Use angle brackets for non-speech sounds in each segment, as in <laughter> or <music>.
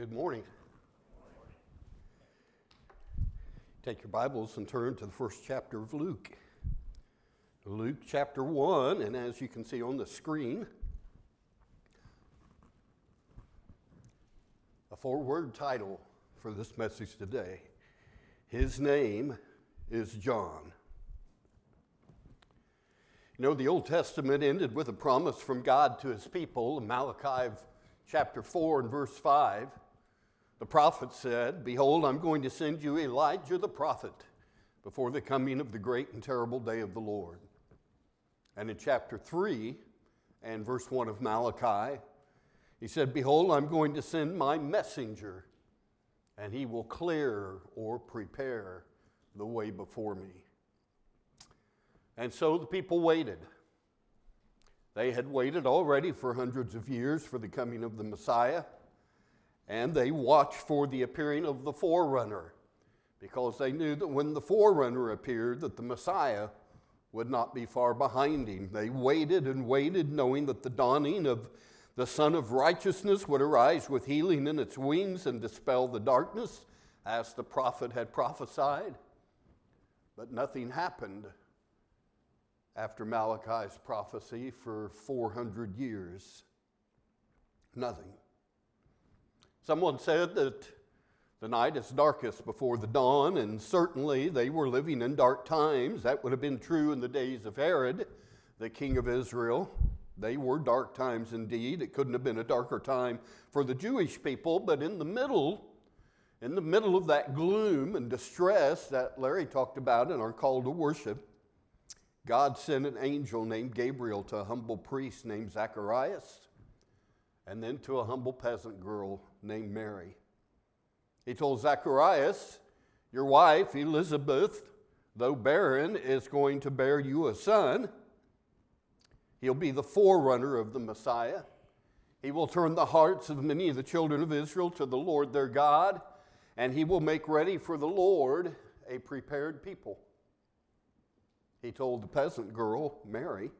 Good morning. Take your Bibles and turn to the first chapter of Luke. Luke chapter 1, and as you can see on the screen, a four word title for this message today. His name is John. You know, the Old Testament ended with a promise from God to his people Malachi chapter 4 and verse 5. The prophet said, Behold, I'm going to send you Elijah the prophet before the coming of the great and terrible day of the Lord. And in chapter 3 and verse 1 of Malachi, he said, Behold, I'm going to send my messenger, and he will clear or prepare the way before me. And so the people waited. They had waited already for hundreds of years for the coming of the Messiah, and they watched for the appearing of the forerunner because they knew that when the forerunner appeared that the Messiah would not be far behind him. They waited and waited knowing that the dawning of the Sun of Righteousness would arise with healing in its wings and dispel the darkness as the prophet had prophesied. But nothing happened after Malachi's prophecy for 400 years. Nothing. Someone said that the night is darkest before the dawn, and certainly they were living in dark times. That would have been true in the days of Herod, the king of Israel. They were dark times indeed. It couldn't have been a darker time for the Jewish people, but in the middle, in the middle of that gloom and distress that Larry talked about in our call to worship, God sent an angel named Gabriel to a humble priest named Zacharias and then to a humble peasant girl named Mary. He told Zacharias, Your wife, Elizabeth, though barren, is going to bear you a son. He'll be the forerunner of the Messiah. He will turn the hearts of many of the children of Israel to the Lord their God, and he will make ready for the Lord a prepared people. He told the peasant girl, Mary,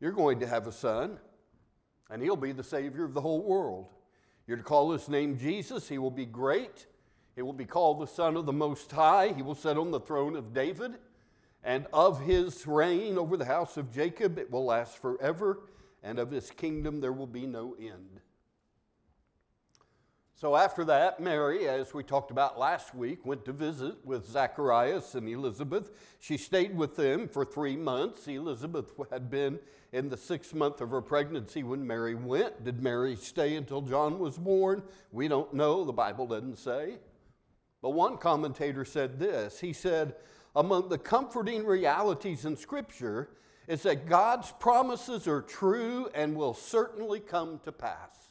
You're going to have a son, and he'll be the Savior of the whole world. You're to call his name Jesus. He will be great. He will be called the Son of the Most High. He will sit on the throne of David, and of his reign over the house of Jacob it will last forever, and of his kingdom there will be no end. So after that, Mary, as we talked about last week, went to visit with Zacharias and Elizabeth. She stayed with them for three months. Elizabeth had been in the sixth month of her pregnancy when Mary went. Did Mary stay until John was born? We don't know. The Bible doesn't say. But one commentator said this He said, Among the comforting realities in Scripture is that God's promises are true and will certainly come to pass.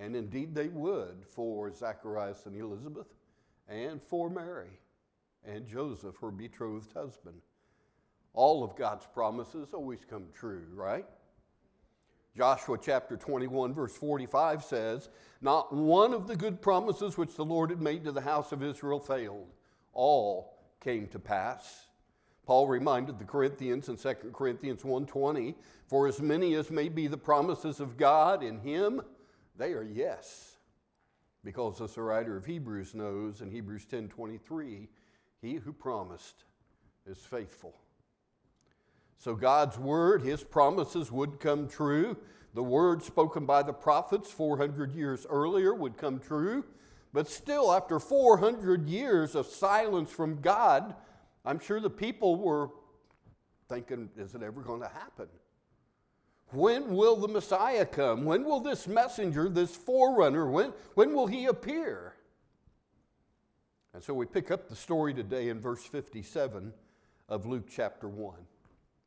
And indeed they would for Zacharias and Elizabeth and for Mary and Joseph, her betrothed husband. All of God's promises always come true, right? Joshua chapter 21, verse 45 says, Not one of the good promises which the Lord had made to the house of Israel failed. All came to pass. Paul reminded the Corinthians in 2 Corinthians 1:20, For as many as may be the promises of God in him, they are yes. Because as the writer of Hebrews knows in Hebrews 10:23, he who promised is faithful. So God's word, his promises would come true. The word spoken by the prophets 400 years earlier would come true. But still, after 400 years of silence from God, I'm sure the people were thinking, is it ever going to happen? When will the Messiah come? When will this messenger, this forerunner, when, when will he appear? And so we pick up the story today in verse 57 of Luke chapter 1.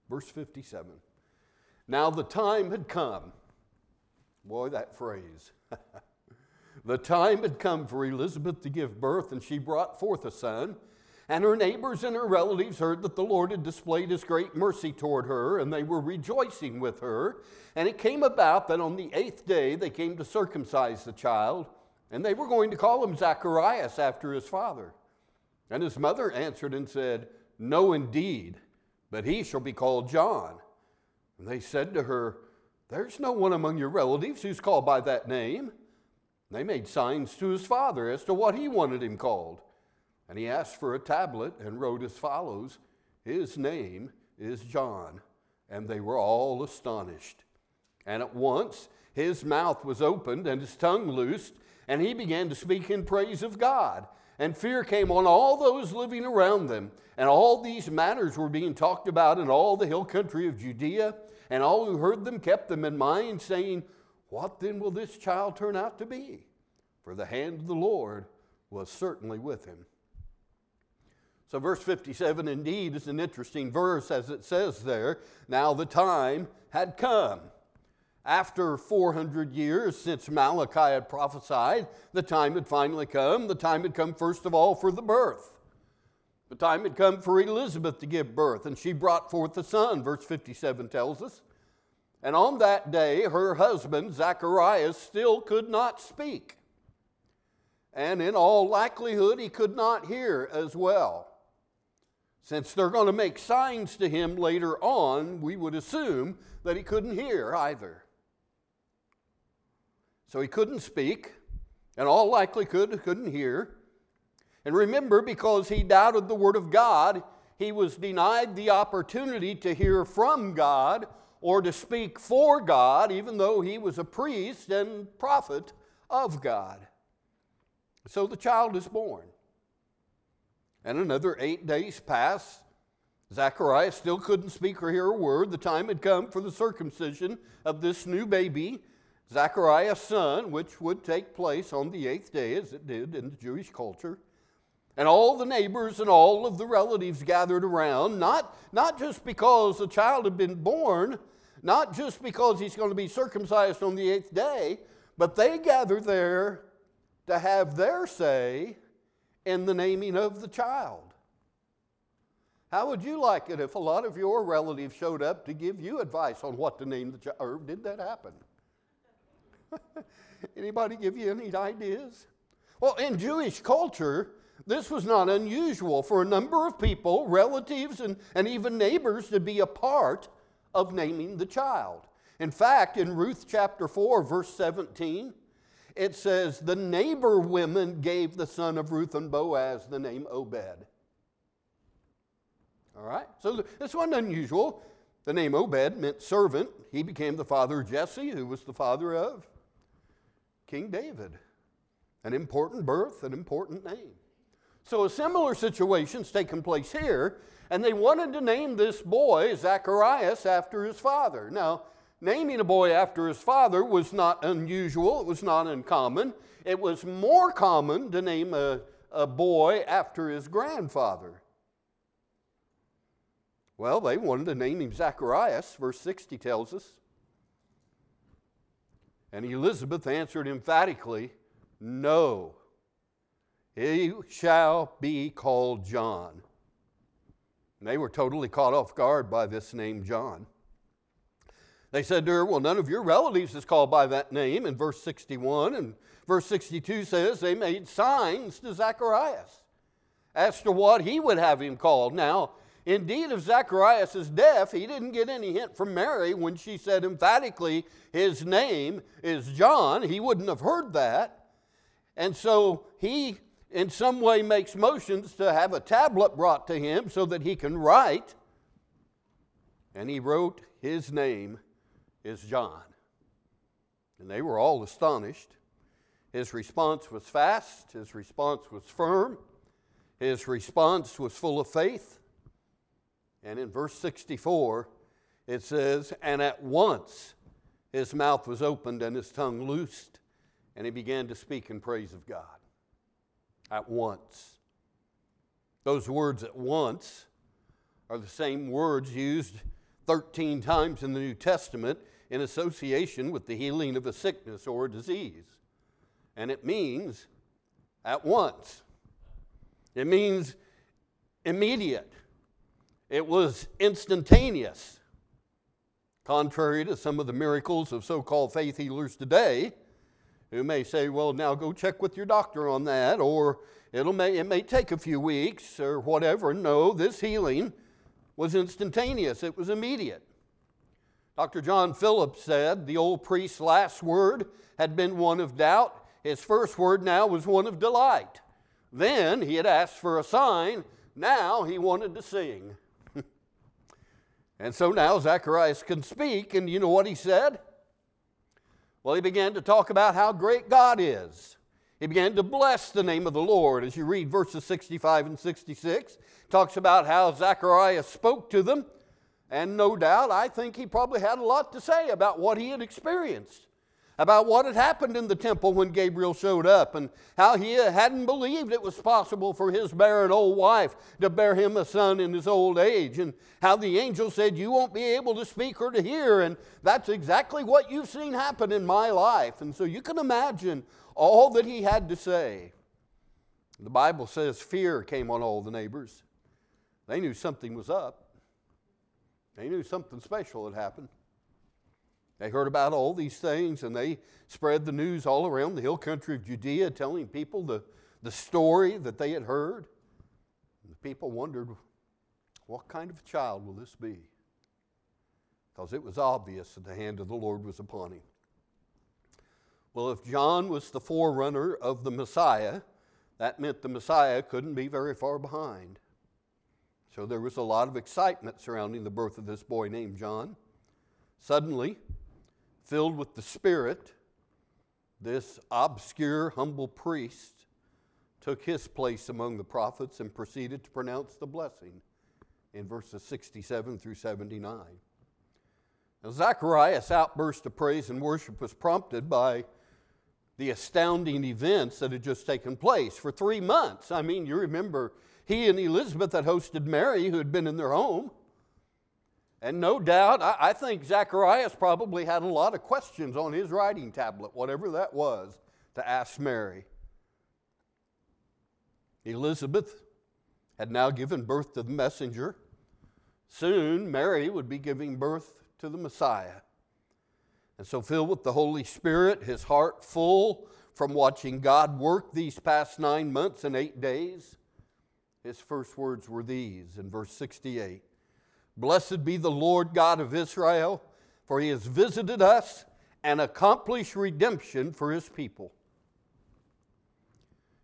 Verse 57. Now the time had come. Boy, that phrase. <laughs> the time had come for Elizabeth to give birth, and she brought forth a son. And her neighbors and her relatives heard that the Lord had displayed his great mercy toward her, and they were rejoicing with her. And it came about that on the eighth day they came to circumcise the child, and they were going to call him Zacharias after his father. And his mother answered and said, No, indeed, but he shall be called John. And they said to her, There's no one among your relatives who's called by that name. They made signs to his father as to what he wanted him called. And he asked for a tablet and wrote as follows His name is John. And they were all astonished. And at once his mouth was opened and his tongue loosed, and he began to speak in praise of God. And fear came on all those living around them. And all these matters were being talked about in all the hill country of Judea. And all who heard them kept them in mind, saying, what then will this child turn out to be? For the hand of the Lord was certainly with him. So, verse 57 indeed is an interesting verse as it says there, now the time had come. After 400 years since Malachi had prophesied, the time had finally come. The time had come, first of all, for the birth. The time had come for Elizabeth to give birth, and she brought forth a son, verse 57 tells us. And on that day, her husband, Zacharias, still could not speak. And in all likelihood, he could not hear as well. Since they're going to make signs to him later on, we would assume that he couldn't hear either. So he couldn't speak, and all likelihood couldn't hear. And remember, because he doubted the Word of God, he was denied the opportunity to hear from God or to speak for God, even though he was a priest and prophet of God. So the child is born. And another eight days pass. Zacharias still couldn't speak or hear a word. The time had come for the circumcision of this new baby, Zacharias' son, which would take place on the eighth day, as it did in the Jewish culture. And all the neighbors and all of the relatives gathered around, not, not just because the child had been born, not just because he's going to be circumcised on the eighth day, but they gather there to have their say in the naming of the child. How would you like it if a lot of your relatives showed up to give you advice on what to name the child? Did that happen? <laughs> Anybody give you any ideas? Well, in Jewish culture, this was not unusual for a number of people, relatives, and, and even neighbors to be a part of naming the child. In fact, in Ruth chapter 4, verse 17, it says, The neighbor women gave the son of Ruth and Boaz the name Obed. All right? So this wasn't unusual. The name Obed meant servant. He became the father of Jesse, who was the father of King David. An important birth, an important name. So a similar situation's taken place here and they wanted to name this boy Zacharias after his father. Now, naming a boy after his father was not unusual, it was not uncommon. It was more common to name a, a boy after his grandfather. Well, they wanted to name him Zacharias, verse 60 tells us. And Elizabeth answered emphatically, No, he shall be called John. And they were totally caught off guard by this name, John. They said to her, Well, none of your relatives is called by that name in verse 61. And verse 62 says they made signs to Zacharias as to what he would have him called. Now, indeed, if Zacharias is deaf, he didn't get any hint from Mary when she said emphatically his name is John. He wouldn't have heard that. And so he in some way makes motions to have a tablet brought to him so that he can write. And he wrote, His name is John. And they were all astonished. His response was fast, his response was firm, his response was full of faith. And in verse 64, it says, And at once his mouth was opened and his tongue loosed, and he began to speak in praise of God at once. Those words at once are the same words used 13 times in the New Testament in association with the healing of a sickness or a disease. And it means at once. It means immediate. It was instantaneous. Contrary to some of the miracles of so called faith healers today, who may say, well, now go check with your doctor on that, or it'll may, it may take a few weeks or whatever. No, this healing was instantaneous, it was immediate. Dr. John Phillips said the old priest's last word had been one of doubt. his first word now was one of delight. Then he had asked for a sign. Now he wanted to sing. <laughs> and so now Zacharias can speak, and you know what he said? Well, he began to talk about how great God is. He began to bless the name of the Lord. As you read verses 65 and 66, talks about how Zacharias spoke to them. And no doubt, I think he probably had a lot to say about what he had experienced about what had happened in the temple when Gabriel showed up and how he hadn't believed it was possible for his barren old wife to bear him a son in his old age, and how the angel said, You won't be able to speak or to hear, and that's exactly what you've seen happen in my life. And so you can imagine all that he had to say. The Bible says fear came on all the neighbors. They knew something was up, they knew something special had happened. They heard about all these things and they spread the news all around the hill country of Judea, telling people the, the story that they had heard. And the people wondered, what kind of a child will this be? Because it was obvious that the hand of the Lord was upon him. Well, if John was the forerunner of the Messiah, that meant the Messiah couldn't be very far behind. So there was a lot of excitement surrounding the birth of this boy named John. Suddenly, filled with the Spirit, this obscure, humble priest took his place among the prophets and proceeded to pronounce the blessing in verses 67 through 79. Now, Zacharias' outburst of praise and worship was prompted by the astounding events that had just taken place for three months. I mean, you remember he and Elizabeth had hosted Mary, who had been in their home. And no doubt, I, I think Zacharias probably had a lot of questions on his writing tablet, whatever that was, to ask Mary. Elizabeth had now given birth to the messenger. Soon, Mary would be giving birth to the Messiah. And so, filled with the Holy Spirit, his heart full from watching God work these past nine months and eight days, his first words were these in verse 68 Blessed be the Lord God of Israel, for he has visited us and accomplished redemption for his people.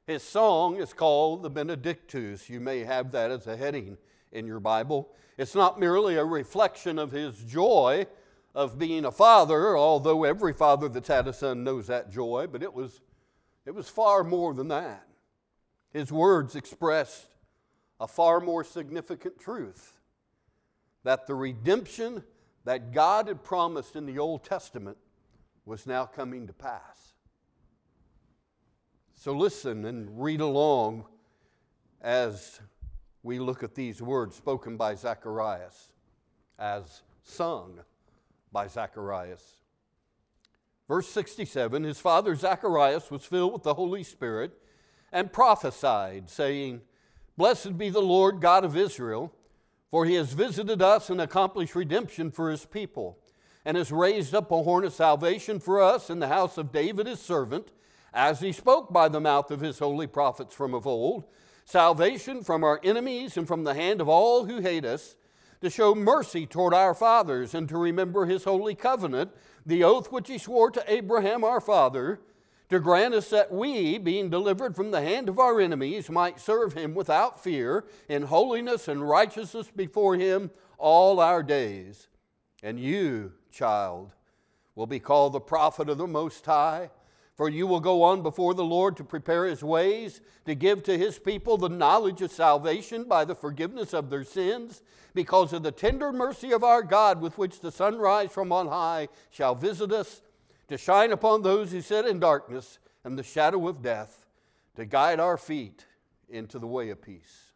His song is called the Benedictus. You may have that as a heading in your Bible. It's not merely a reflection of his joy of being a father, although every father that's had a son knows that joy, but it was, it was far more than that. His words expressed a far more significant truth that the redemption that God had promised in the Old Testament was now coming to pass. So listen and read along as we look at these words spoken by Zacharias, as sung by Zacharias. Verse 67 His father Zacharias was filled with the Holy Spirit and prophesied, saying, Blessed be the Lord God of Israel for he has visited us and accomplished redemption for his people, and has raised up a horn of salvation for us in the house of David his servant, as he spoke by the mouth of his holy prophets from of old, salvation from our enemies and from the hand of all who hate us, to show mercy toward our fathers, and to remember his holy covenant, the oath which he swore to Abraham our father to grant us that we, being delivered from the hand of our enemies, might serve him without fear in holiness and righteousness before him all our days. And you, child, will be called the prophet of the Most High. For you will go on before the Lord to prepare his ways, to give to his people the knowledge of salvation by the forgiveness of their sins, because of the tender mercy of our God, with which the sunrise from on high shall visit us to shine upon those who sit in darkness and the shadow of death, to guide our feet into the way of peace.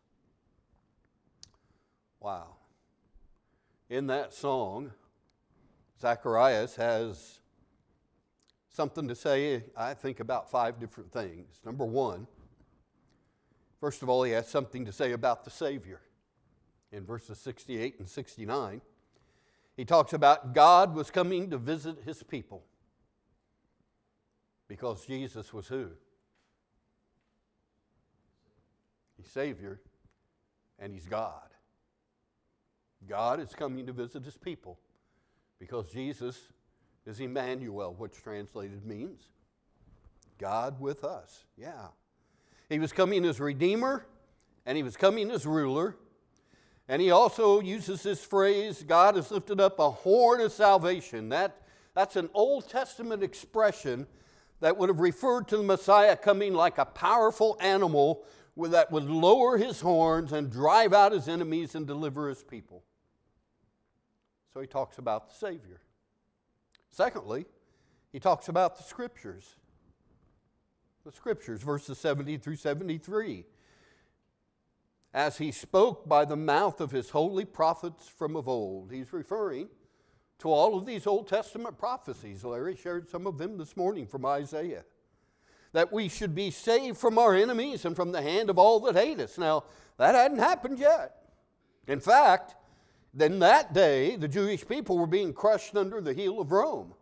Wow. In that song, Zacharias has something to say, I think, about five different things. Number one, first of all, he has something to say about the Savior. In verses 68 and 69, he talks about God was coming to visit his people. Because Jesus was who? He's Savior and He's God. God is coming to visit His people because Jesus is Emmanuel, which translated means God with us. Yeah. He was coming as Redeemer, and He was coming as ruler. And He also uses this phrase God has lifted up a horn of salvation. That, that's an Old Testament expression that would have referred to the Messiah coming like a powerful animal that would lower his horns and drive out his enemies and deliver his people. So he talks about the Savior. Secondly, he talks about the Scriptures. The Scriptures, verses 70 through 73. As he spoke by the mouth of his holy prophets from of old, he's referring to all of these Old Testament prophecies. Larry shared some of them this morning from Isaiah that we should be saved from our enemies and from the hand of all that hate us. Now, that hadn't happened yet. In fact, then that day, the Jewish people were being crushed under the heel of Rome.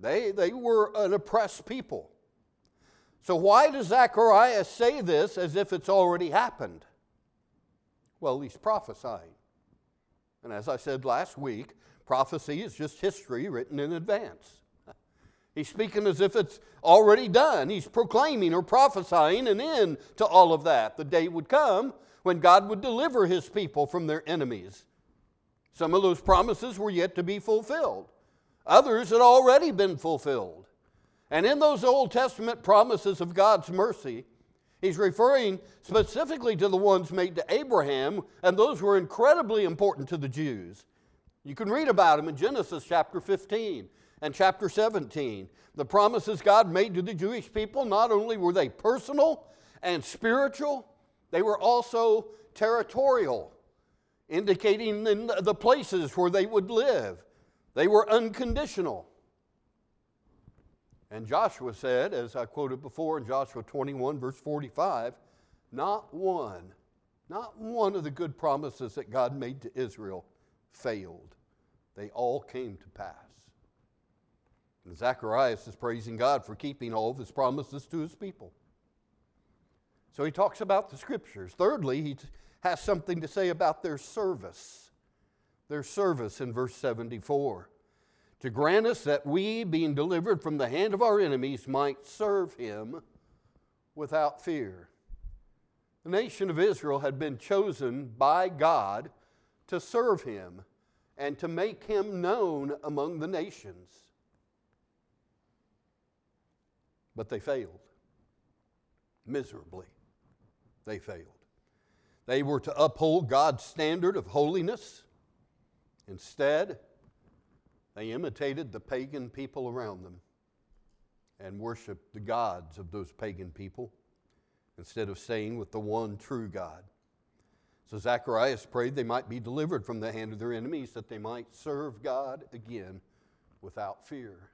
They, they were an oppressed people. So, why does Zechariah say this as if it's already happened? Well, he's prophesying. And as I said last week, prophecy is just history written in advance. He's speaking as if it's already done. He's proclaiming or prophesying an end to all of that. The day would come when God would deliver his people from their enemies. Some of those promises were yet to be fulfilled, others had already been fulfilled. And in those Old Testament promises of God's mercy, he's referring specifically to the ones made to Abraham, and those were incredibly important to the Jews. You can read about them in Genesis chapter 15 and chapter 17. The promises God made to the Jewish people, not only were they personal and spiritual, they were also territorial, indicating the places where they would live. They were unconditional. And Joshua said, as I quoted before in Joshua 21, verse 45, not one, not one of the good promises that God made to Israel failed. They all came to pass. And Zacharias is praising God for keeping all of his promises to his people. So he talks about the scriptures. Thirdly, he has something to say about their service. Their service in verse 74. To grant us that we, being delivered from the hand of our enemies, might serve him without fear. The nation of Israel had been chosen by God to serve him and to make him known among the nations. But they failed. Miserably, they failed. They were to uphold God's standard of holiness. Instead, they imitated the pagan people around them and worshiped the gods of those pagan people instead of staying with the one true God. So Zacharias prayed they might be delivered from the hand of their enemies, that they might serve God again without fear.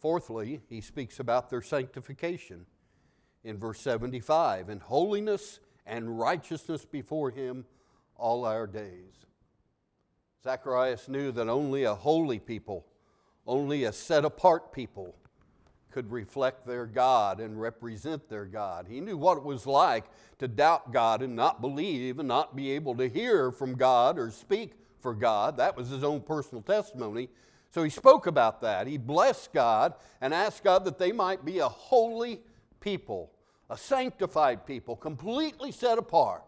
Fourthly, he speaks about their sanctification in verse 75 and holiness and righteousness before him all our days. Zacharias knew that only a holy people, only a set apart people, could reflect their God and represent their God. He knew what it was like to doubt God and not believe and not be able to hear from God or speak for God. That was his own personal testimony. So he spoke about that. He blessed God and asked God that they might be a holy people, a sanctified people, completely set apart.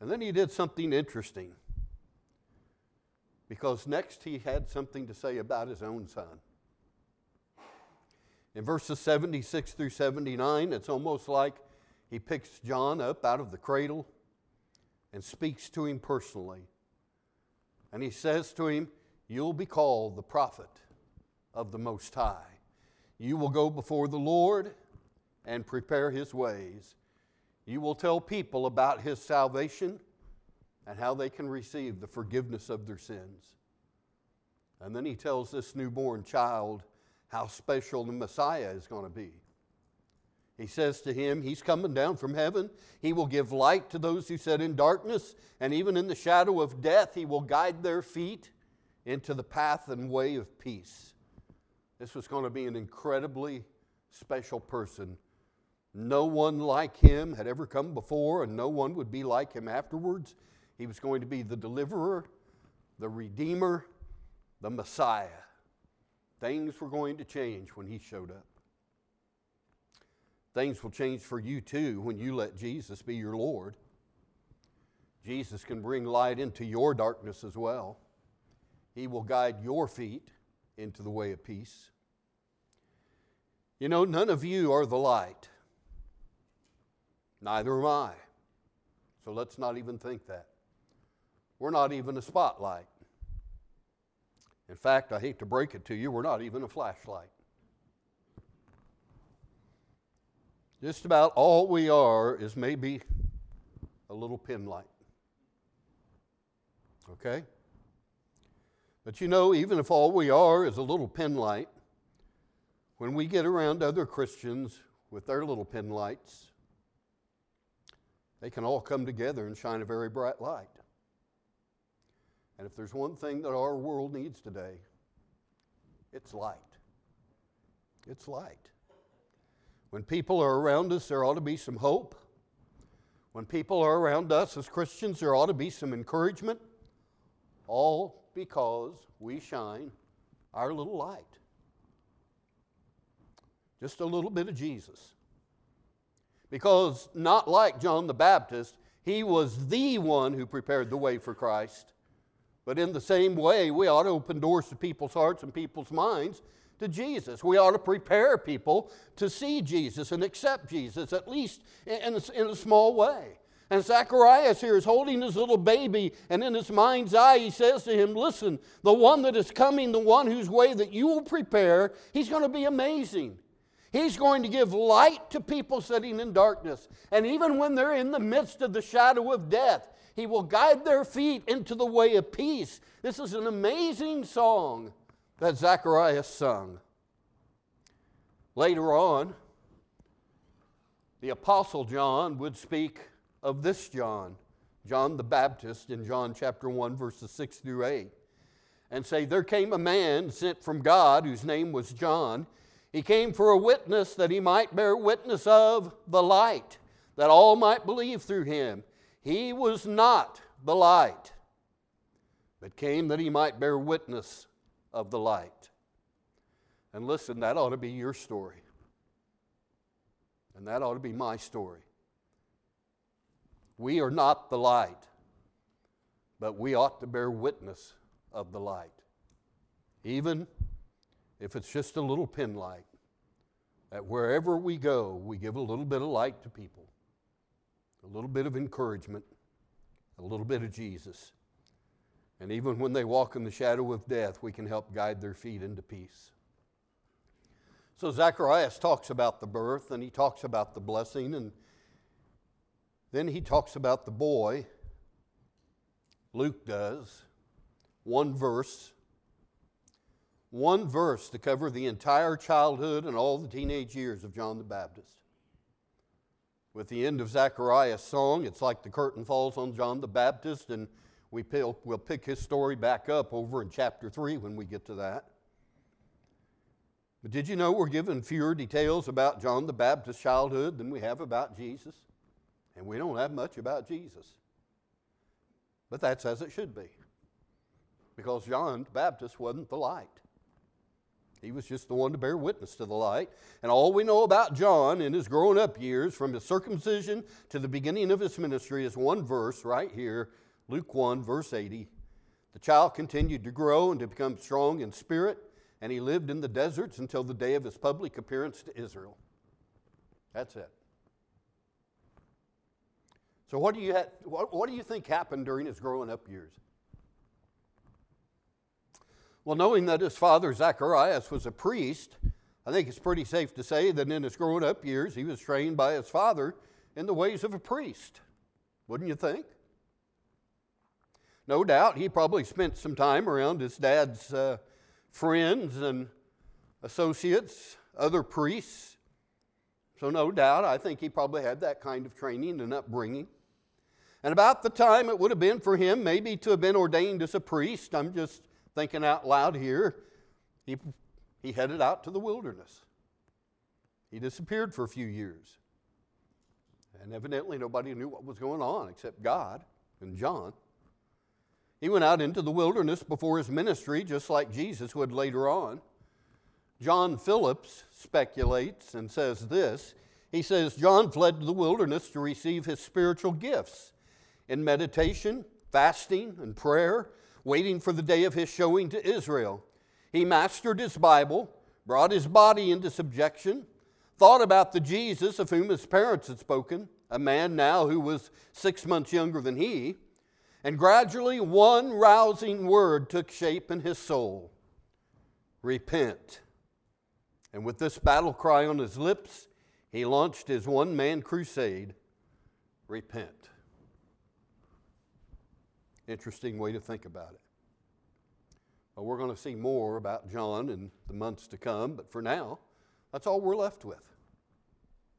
And then he did something interesting because next he had something to say about his own son. In verses 76 through 79, it's almost like he picks John up out of the cradle and speaks to him personally. And he says to him, You'll be called the prophet of the Most High. You will go before the Lord and prepare his ways. You will tell people about his salvation and how they can receive the forgiveness of their sins. And then he tells this newborn child how special the Messiah is going to be. He says to him, He's coming down from heaven. He will give light to those who sit in darkness, and even in the shadow of death, He will guide their feet into the path and way of peace. This was going to be an incredibly special person. No one like him had ever come before, and no one would be like him afterwards. He was going to be the deliverer, the redeemer, the Messiah. Things were going to change when he showed up. Things will change for you too when you let Jesus be your Lord. Jesus can bring light into your darkness as well. He will guide your feet into the way of peace. You know, none of you are the light. Neither am I. So let's not even think that. We're not even a spotlight. In fact, I hate to break it to you, we're not even a flashlight. Just about all we are is maybe a little pin light. Okay? But you know, even if all we are is a little pin light, when we get around other Christians with their little pin lights, they can all come together and shine a very bright light. And if there's one thing that our world needs today, it's light. It's light. When people are around us, there ought to be some hope. When people are around us as Christians, there ought to be some encouragement, all because we shine our little light. Just a little bit of Jesus. Because, not like John the Baptist, he was the one who prepared the way for Christ. But in the same way, we ought to open doors to people's hearts and people's minds to Jesus. We ought to prepare people to see Jesus and accept Jesus, at least in a, in a small way. And Zacharias here is holding his little baby, and in his mind's eye, he says to him, Listen, the one that is coming, the one whose way that you will prepare, he's going to be amazing. He's going to give light to people sitting in darkness. And even when they're in the midst of the shadow of death, he will guide their feet into the way of peace. This is an amazing song that Zacharias sung. Later on, the Apostle John would speak of this John, John the Baptist, in John chapter 1, verses 6 through 8, and say, There came a man sent from God whose name was John. He came for a witness that he might bear witness of the light, that all might believe through him. He was not the light, but came that he might bear witness of the light. And listen, that ought to be your story. And that ought to be my story. We are not the light, but we ought to bear witness of the light. Even if it's just a little pin light, that wherever we go, we give a little bit of light to people a little bit of encouragement, a little bit of Jesus. And even when they walk in the shadow of death, we can help guide their feet into peace. So Zacharias talks about the birth and he talks about the blessing and then he talks about the boy. Luke does. One verse. One verse to cover the entire childhood and all the teenage years of John the Baptist. With the end of Zechariah's song, it's like the curtain falls on John the Baptist, and we will pick his story back up over in chapter 3 when we get to that. But did you know we're given fewer details about John the Baptist's childhood than we have about Jesus? And we don't have much about Jesus. But that's as it should be. Because John the Baptist wasn't the light. He was just the one to bear witness to the light. And all we know about John in his growing up years, from his circumcision to the beginning of his ministry, is one verse right here Luke 1, verse 80. The child continued to grow and to become strong in spirit, and he lived in the deserts until the day of his public appearance to Israel. That's it. So, what do you, ha- what, what do you think happened during his growing up years? Well, knowing that his father Zacharias was a priest, I think it's pretty safe to say that in his growing up years, he was trained by his father in the ways of a priest. Wouldn't you think? No doubt he probably spent some time around his dad's uh, friends and associates, other priests. So, no doubt, I think he probably had that kind of training and upbringing. And about the time it would have been for him maybe to have been ordained as a priest, I'm just thinking out loud here, he, he headed out to the wilderness. He disappeared for a few years. And evidently, nobody knew what was going on except God and John. He went out into the wilderness before his ministry, just like Jesus would later on. John Phillips speculates and says this. He says, John fled to the wilderness to receive his spiritual gifts in meditation, fasting, and prayer, waiting for the day of his showing to Israel. He mastered his Bible, brought his body into subjection, thought about the Jesus of whom his parents had spoken, a man now who was six months younger than he, and gradually one rousing word took shape in his soul repent. And with this battle cry on his lips, he launched his one man crusade repent. Interesting way to think about it. We're going to see more about John in the months to come, but for now, that's all we're left with.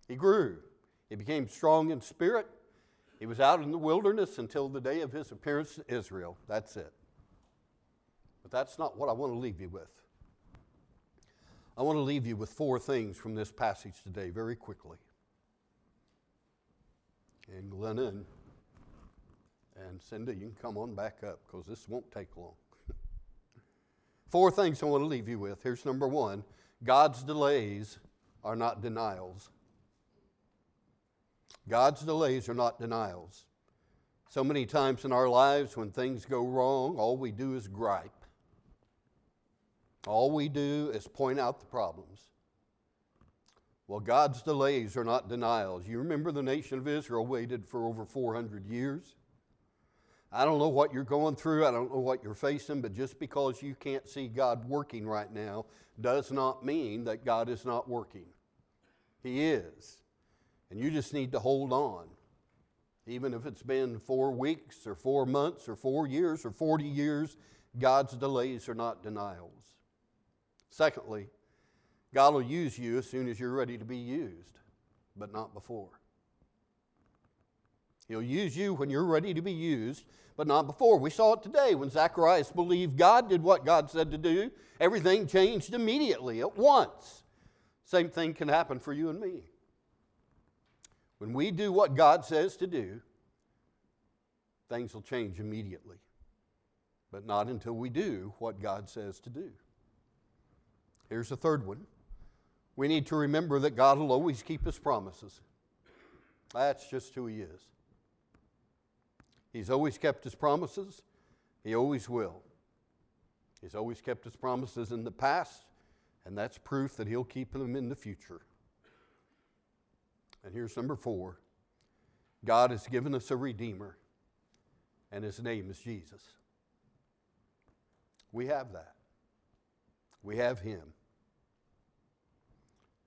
He grew, he became strong in spirit. He was out in the wilderness until the day of his appearance to Israel. That's it. But that's not what I want to leave you with. I want to leave you with four things from this passage today, very quickly. And Glennon and Cindy, you can come on back up because this won't take long. <laughs> four things I want to leave you with. Here's number one God's delays are not denials. God's delays are not denials. So many times in our lives, when things go wrong, all we do is gripe. All we do is point out the problems. Well, God's delays are not denials. You remember the nation of Israel waited for over 400 years? I don't know what you're going through, I don't know what you're facing, but just because you can't see God working right now does not mean that God is not working. He is. And you just need to hold on. Even if it's been four weeks or four months or four years or 40 years, God's delays are not denials. Secondly, God will use you as soon as you're ready to be used, but not before. He'll use you when you're ready to be used, but not before. We saw it today when Zacharias believed God did what God said to do. Everything changed immediately, at once. Same thing can happen for you and me. When we do what God says to do, things will change immediately, but not until we do what God says to do. Here's the third one. We need to remember that God will always keep his promises. That's just who he is. He's always kept his promises, he always will. He's always kept his promises in the past, and that's proof that he'll keep them in the future. And here's number four God has given us a Redeemer, and his name is Jesus. We have that. We have him.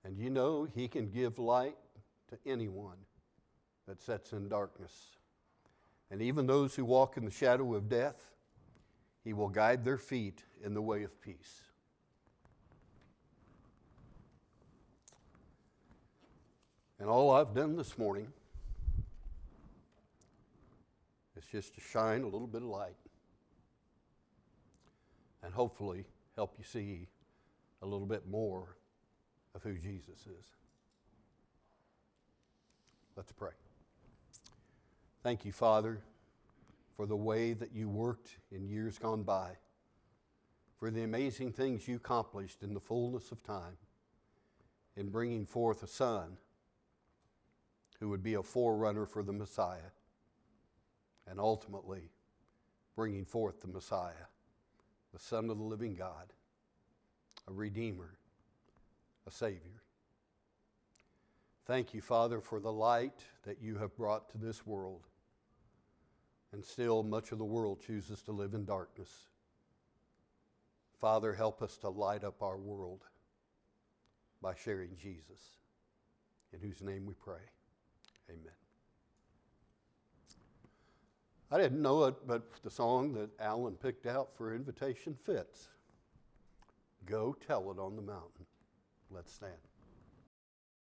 And you know, He can give light to anyone that sets in darkness. And even those who walk in the shadow of death, He will guide their feet in the way of peace. And all I've done this morning is just to shine a little bit of light and hopefully help you see a little bit more of who Jesus is. Let's pray. Thank you, Father, for the way that you worked in years gone by, for the amazing things you accomplished in the fullness of time in bringing forth a son who would be a forerunner for the Messiah, and ultimately bringing forth the Messiah, the Son of the living God, a Redeemer a Savior. Thank you, Father, for the light that you have brought to this world. And still, much of the world chooses to live in darkness. Father, help us to light up our world by sharing Jesus, in whose name we pray. Amen. I didn't know it, but the song that Alan picked out for invitation fits Go tell it on the mountain. Let's stand.